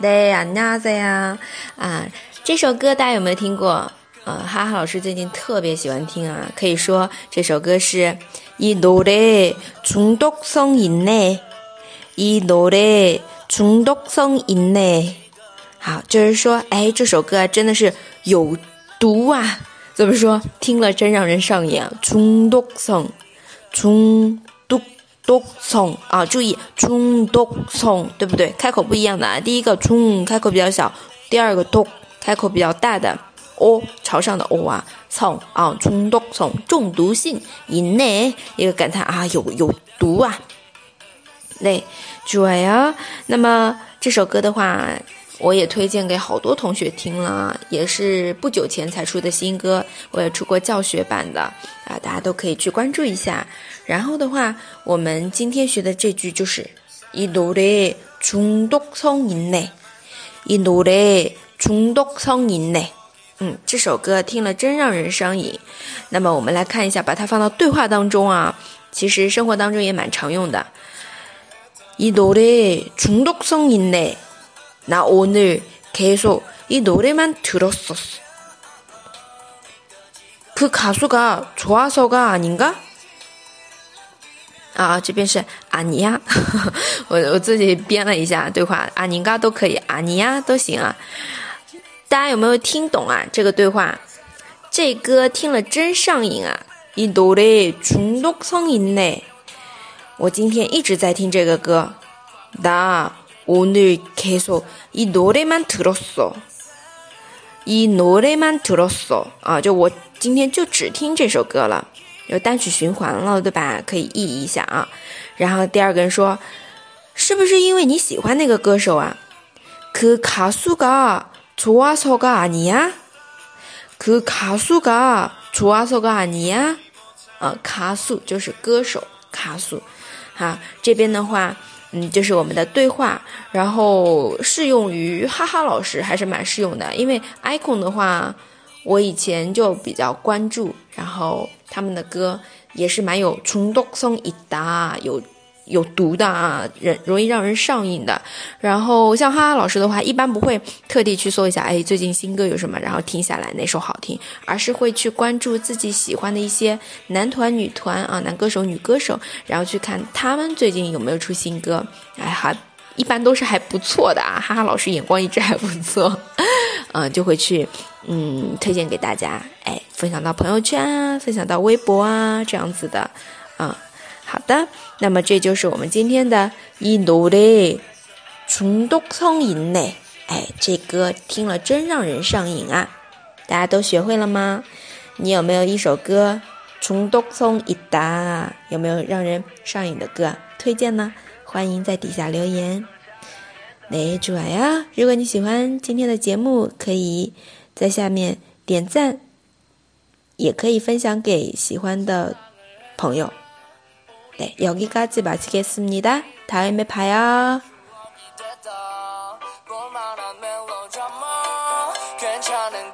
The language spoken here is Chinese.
对呀，那子呀，啊，这首歌大家有没有听过？呃，哈哈老师最近特别喜欢听啊，可以说这首歌是이노래중독성있네이노래중독성있네好，就是说，哎，这首歌真的是有毒啊！ 怎么说？听了真让人上瘾啊！中毒松，中毒毒松啊！注意，中毒松，对不对？开口不一样的啊。第一个冲开口比较小，第二个毒开口比较大的哦，朝上的哦啊，松啊，中毒松，中毒性，以内一个感叹啊，有有毒啊，那对啊。那么这首歌的话。我也推荐给好多同学听了，也是不久前才出的新歌，我也出过教学版的啊，大家都可以去关注一下。然后的话，我们今天学的这句就是이노래중독성있 네， 이노래중독성있 네。 嗯，这首歌听了真让人上瘾。那么我们来看一下，把它放到对话当中啊，其实生活当中也蛮常用的。이노래중독성있 네。 나 오늘 계속 이 노래만 들었었어. 그 가수가 좋아서가 아닌가? 啊，这边是 아니야， 我我自己编了一下对话，아닌가都可以，아니야都行啊。大家有没有听懂啊？这个歌听了真上瘾啊！이 노래 중독성 있네。 我今天一直在听这个歌，나 오늘 계속 이 노래만 들었어. 이 노래만 들었어. 啊，就我今天就只听这首歌了，有单曲循环了，对吧？可以译一下啊。然后第二个人说，是不是因为你喜欢那个歌手啊？그 가수가 좋아서가 아니야? 그 가수가 좋아서가 아니야? 啊，卡素就是歌手，卡素。好，这边的话。 嗯，就是我们的对话，然后适用于哈哈老师还是蛮适用的，因为 icon 的话，我以前就比较关注，然后他们的歌也是蛮有冲动送一打有。有毒的啊，人容易让人上瘾的。然后像哈哈老师的话，一般不会特地去搜一下，哎，最近新歌有什么，然后听下来哪首好听，而是会去关注自己喜欢的一些男团、女团啊，男歌手、女歌手，然后去看他们最近有没有出新歌。哎，还一般都是还不错的啊，哈哈老师眼光一直还不错，嗯，就会去嗯推荐给大家，哎，分享到朋友圈啊，分享到微博啊，这样子的，啊。好的，那么这就是我们今天的一노래中毒성인 네。 哎，这歌听了真让人上瘾啊！大家都学会了吗？你有没有一首歌中毒성있 다？ 有没有让人上瘾的歌推荐呢？欢迎在底下留言。네主아呀，如果你喜欢今天的节目，可以在下面点赞，也可以分享给喜欢的朋友。 네, 여기까지 마치겠습니다. 다음에 봐요. 괜찮은